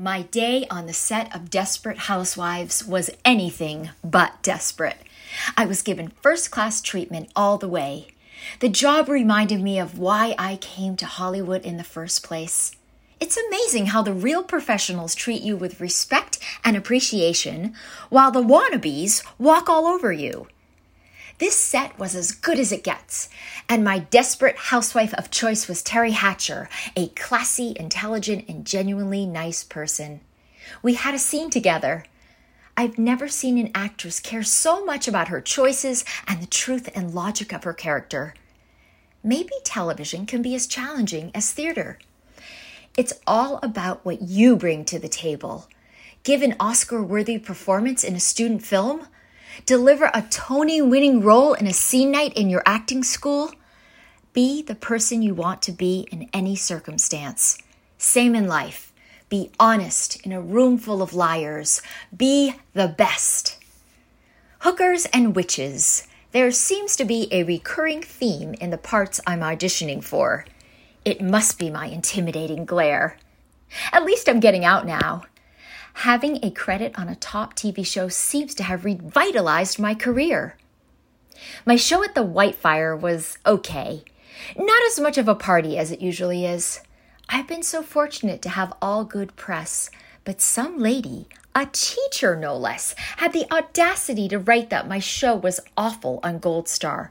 My day on the set of Desperate Housewives was anything but desperate. I was given first class treatment all the way. The job reminded me of why I came to Hollywood in the first place. It's amazing how the real professionals treat you with respect and appreciation, while the wannabes walk all over you. This set was as good as it gets, and my desperate housewife of choice was Teri Hatcher, a classy, intelligent, and genuinely nice person. We had a scene together. I've never seen an actress care so much about her choices and the truth and logic of her character. Maybe television can be as challenging as theater. It's all about what you bring to the table. Give an Oscar worthy performance in a student film deliver a Tony winning role in a scene night in your acting school, be the person you want to be in any circumstance. Same in life. Be honest in a room full of liars. Be the best. Hookers and witches. There seems to be a recurring theme in the parts I'm auditioning for. It must be my intimidating glare. At least I'm getting out now having a credit on a top TV show seems to have revitalized my career. My show at the Whitefire was okay, not as much of a party as it usually is. I've been so fortunate to have all good press, but some lady, a teacher no less, had the audacity to write that my show was awful on Goldstar.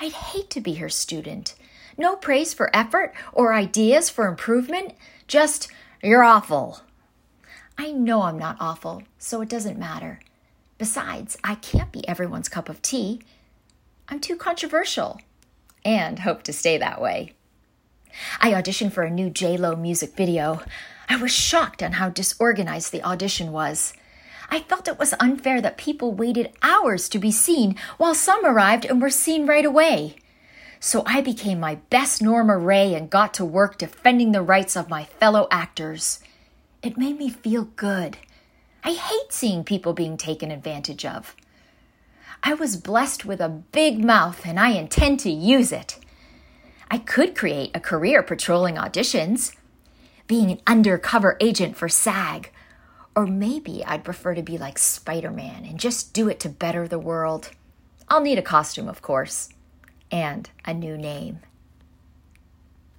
I'd hate to be her student. No praise for effort or ideas for improvement, just, you're awful. I know I'm not awful, so it doesn't matter. Besides, I can't be everyone's cup of tea. I'm too controversial and hope to stay that way. I auditioned for a new J-Lo music video. I was shocked on how disorganized the audition was. I felt it was unfair that people waited hours to be seen while some arrived and were seen right away. So I became my best Norma Rae and got to work defending the rights of my fellow actors. It made me feel good. I hate seeing people being taken advantage of. I was blessed with a big mouth and I intend to use it. I could create a career patrolling auditions, being an undercover agent for SAG, or maybe I'd prefer to be like Spider Man and just do it to better the world. I'll need a costume, of course, and a new name.